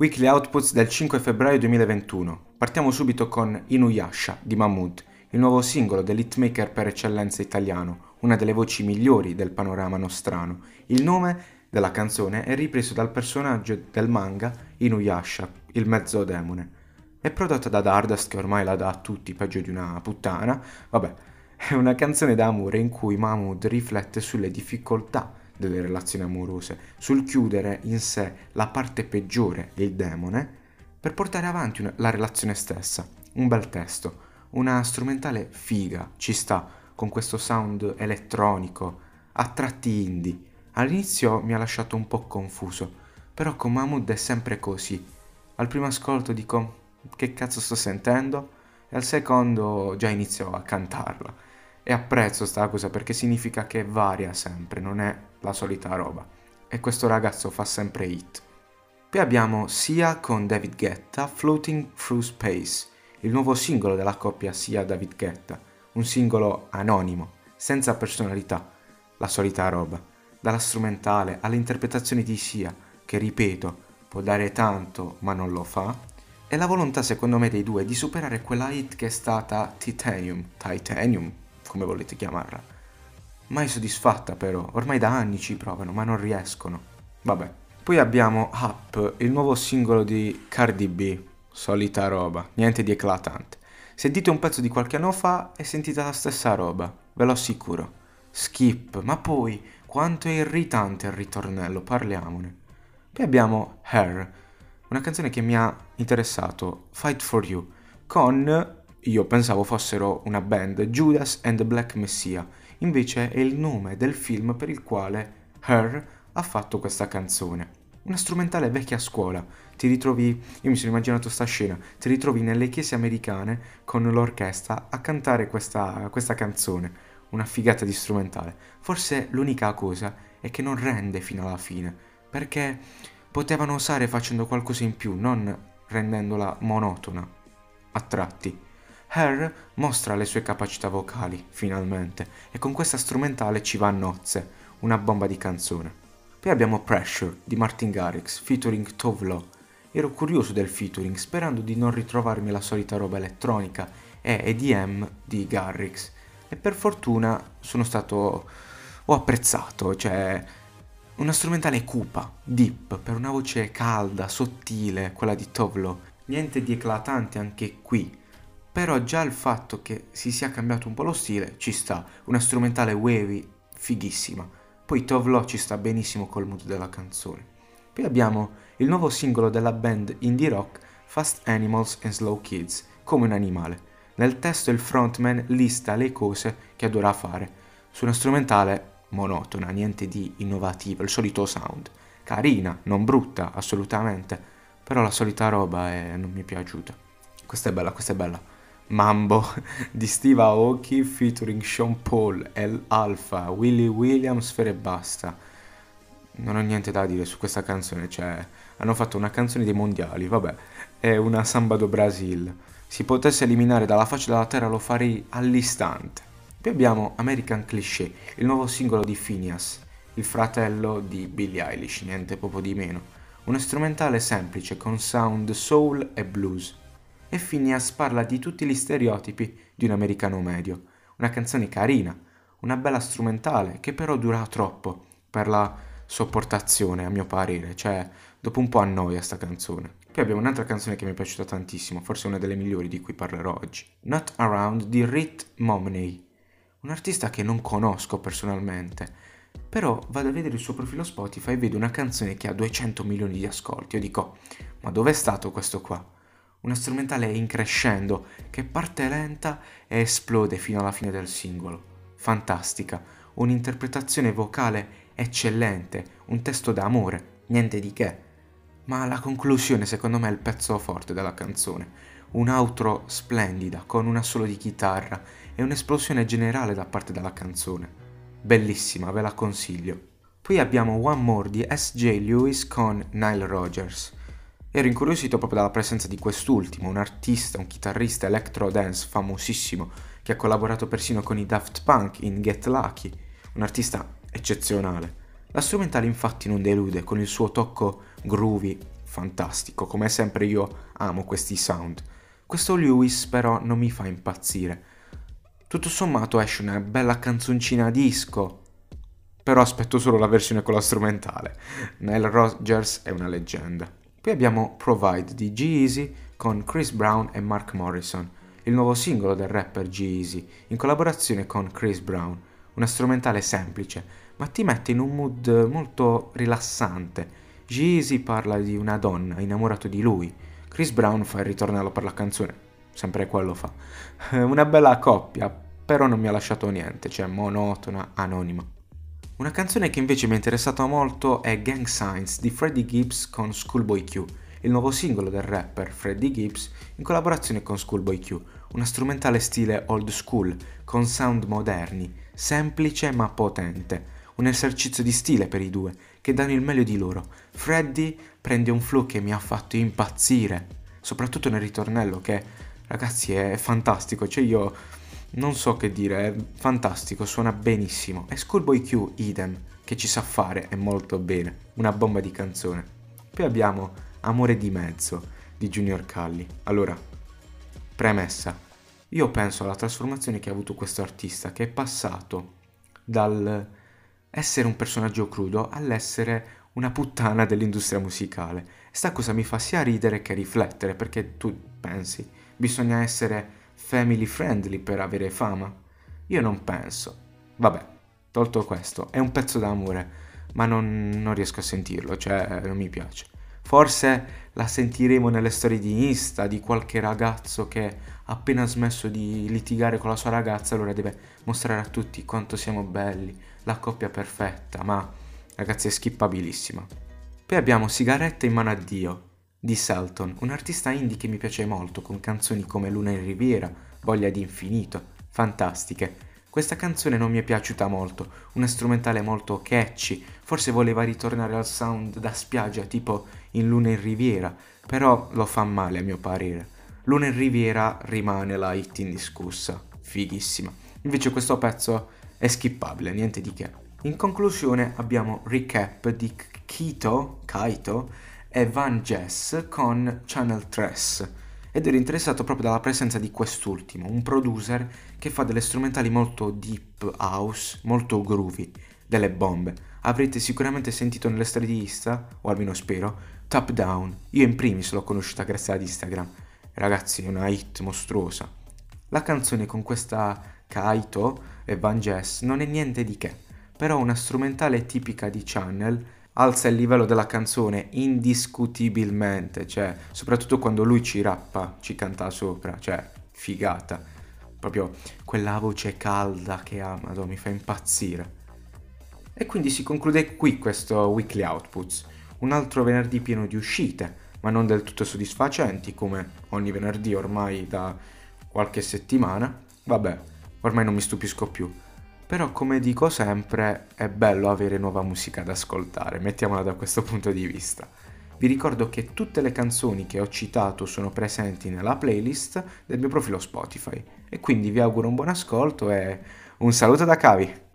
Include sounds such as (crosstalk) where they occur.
Weekly Outputs del 5 febbraio 2021. Partiamo subito con Inuyasha di Mahmood, il nuovo singolo dell'hitmaker per eccellenza italiano, una delle voci migliori del panorama nostrano. Il nome della canzone è ripreso dal personaggio del manga Inuyasha, il mezzo demone. È prodotta da Dardust, che ormai la dà a tutti, peggio di una puttana. Vabbè, è una canzone d'amore in cui Mahmood riflette sulle difficoltà delle relazioni amorose, sul chiudere in sé la parte peggiore, il demone, per portare avanti una, la relazione stessa. Un bel testo, una strumentale figa, ci sta, con questo sound elettronico, a tratti indie. All'inizio mi ha lasciato un po' confuso, però con Mahmood è sempre così. Al primo ascolto dico che cazzo sto sentendo e al secondo già inizio a cantarla. E apprezzo sta cosa perché significa che varia sempre, non è la solita roba. E questo ragazzo fa sempre hit. Poi abbiamo Sia con David Guetta, Floating Through Space, il nuovo singolo della coppia Sia-David Guetta, un singolo anonimo, senza personalità, la solita roba, dalla strumentale alle interpretazioni di Sia, che ripeto, può dare tanto ma non lo fa, e la volontà secondo me dei due di superare quella hit che è stata Titanium, Titanium, come volete chiamarla. Mai soddisfatta però, ormai da anni ci provano, ma non riescono. Vabbè. Poi abbiamo Up, il nuovo singolo di Cardi B, solita roba, niente di eclatante. Sentite un pezzo di qualche anno fa e sentite la stessa roba, ve lo assicuro. Skip, ma poi quanto è irritante il ritornello, parliamone. Poi abbiamo Her, una canzone che mi ha interessato, Fight for You, con io pensavo fossero una band, Judas and the Black Messiah, invece è il nome del film per il quale Her ha fatto questa canzone. Una strumentale vecchia scuola. Ti ritrovi, io mi sono immaginato sta scena, ti ritrovi nelle chiese americane con l'orchestra a cantare questa, questa canzone. Una figata di strumentale. Forse l'unica cosa è che non rende fino alla fine, perché potevano osare facendo qualcosa in più, non rendendola monotona a tratti. Her mostra le sue capacità vocali, finalmente, e con questa strumentale ci va a nozze, una bomba di canzone. Poi abbiamo Pressure di Martin Garrix, featuring Tovlo. Ero curioso del featuring, sperando di non ritrovarmi la solita roba elettronica e EDM di Garrix. E per fortuna sono stato... ho apprezzato, cioè... Una strumentale cupa, deep, per una voce calda, sottile, quella di Tovlo. Niente di eclatante anche qui, però già il fatto che si sia cambiato un po' lo stile ci sta, una strumentale wavy fighissima. Poi Tovlo ci sta benissimo col mood della canzone. Poi abbiamo il nuovo singolo della band indie rock Fast Animals and Slow Kids, come un animale. Nel testo il frontman lista le cose che adora fare, su una strumentale monotona, niente di innovativo, il solito sound. Carina, non brutta, assolutamente, però la solita roba è... non mi è piaciuta. Questa è bella, questa è bella. Mambo di Steve Aoki featuring Sean Paul, El Alpha, Willie Williams, Fere e basta. Non ho niente da dire su questa canzone, cioè hanno fatto una canzone dei mondiali, vabbè, è una samba do Brasil. Si potesse eliminare dalla faccia della terra lo farei all'istante. Poi abbiamo American Cliché, il nuovo singolo di Phineas, il fratello di Billie Eilish, niente proprio di meno. Uno strumentale semplice con sound soul e blues e Phineas parla di tutti gli stereotipi di un americano medio. Una canzone carina, una bella strumentale che però dura troppo per la sopportazione a mio parere, cioè dopo un po' annoia sta canzone. Poi abbiamo un'altra canzone che mi è piaciuta tantissimo, forse una delle migliori di cui parlerò oggi. Not Around di Rit Momney, un artista che non conosco personalmente, però vado a vedere il suo profilo Spotify e vedo una canzone che ha 200 milioni di ascolti. Io dico, ma dov'è stato questo qua? Una strumentale in crescendo che parte lenta e esplode fino alla fine del singolo. Fantastica, un'interpretazione vocale eccellente, un testo d'amore, niente di che. Ma la conclusione secondo me è il pezzo forte della canzone. Un'outro splendida con un assolo di chitarra e un'esplosione generale da parte della canzone. Bellissima, ve la consiglio. Poi abbiamo One More di S.J. Lewis con Nile Rogers Ero incuriosito proprio dalla presenza di quest'ultimo, un artista, un chitarrista electro dance famosissimo che ha collaborato persino con i Daft Punk in Get Lucky, un artista eccezionale. La strumentale infatti non delude con il suo tocco groovy fantastico, come sempre io amo questi sound. Questo Lewis però non mi fa impazzire. Tutto sommato esce una bella canzoncina disco, però aspetto solo la versione con la strumentale. Nell Rogers è una leggenda. Poi abbiamo Provide di G-Eazy con Chris Brown e Mark Morrison, il nuovo singolo del rapper G-Eazy, in collaborazione con Chris Brown, una strumentale semplice, ma ti mette in un mood molto rilassante. G-Eazy parla di una donna innamorato di lui, Chris Brown fa il ritornello per la canzone, sempre quello fa. (laughs) Una bella coppia, però non mi ha lasciato niente, cioè monotona, anonima. Una canzone che invece mi è interessata molto è Gang Signs di Freddie Gibbs con Schoolboy Q, il nuovo singolo del rapper Freddie Gibbs in collaborazione con Schoolboy Q, una strumentale stile old school, con sound moderni, semplice ma potente, un esercizio di stile per i due, che danno il meglio di loro. Freddy prende un flow che mi ha fatto impazzire, soprattutto nel ritornello che, ragazzi, è fantastico, cioè io non so che dire, è fantastico, suona benissimo. E Schoolboy Q, idem, che ci sa fare e molto bene, una bomba di canzone. Poi abbiamo Amore di mezzo di Junior Calli. Allora, premessa, io penso alla trasformazione che ha avuto questo artista, che è passato dal essere un personaggio crudo all'essere una puttana dell'industria musicale. Sta cosa mi fa sia ridere che riflettere, perché tu pensi, bisogna essere family friendly per avere fama? Io non penso. Vabbè, tolto questo, è un pezzo d'amore, ma non, non riesco a sentirlo, cioè non mi piace. Forse la sentiremo nelle storie di Insta di qualche ragazzo che appena smesso di litigare con la sua ragazza, allora deve mostrare a tutti quanto siamo belli, la coppia perfetta, ma ragazzi è skippabilissima. Poi abbiamo Sigaretta in mano a Dio, di Selton, un artista indie che mi piace molto, con canzoni come Luna in Riviera, Voglia di Infinito, fantastiche. Questa canzone non mi è piaciuta molto, una strumentale molto catchy, forse voleva ritornare al sound da spiaggia tipo in Luna in Riviera, però lo fa male a mio parere. Luna in Riviera rimane la hit indiscussa, fighissima. Invece questo pezzo è skippabile, niente di che. In conclusione abbiamo Recap di Kito, Kaito, e Van Jess con Channel 3 ed ero interessato proprio dalla presenza di quest'ultimo, un producer che fa delle strumentali molto deep house, molto groovy, delle bombe. Avrete sicuramente sentito nelle storie di Insta, o almeno spero, Top Down. Io in primis l'ho conosciuta grazie ad Instagram. Ragazzi, è una hit mostruosa. La canzone con questa Kaito e Van Jess non è niente di che, però una strumentale tipica di Channel alza il livello della canzone indiscutibilmente, cioè, soprattutto quando lui ci rappa, ci canta sopra, cioè, figata. Proprio quella voce calda che ha, madonna, mi fa impazzire. E quindi si conclude qui questo Weekly Outputs, un altro venerdì pieno di uscite, ma non del tutto soddisfacenti, come ogni venerdì ormai da qualche settimana. Vabbè, ormai non mi stupisco più. Però come dico sempre è bello avere nuova musica da ascoltare, mettiamola da questo punto di vista. Vi ricordo che tutte le canzoni che ho citato sono presenti nella playlist del mio profilo Spotify e quindi vi auguro un buon ascolto e un saluto da Cavi!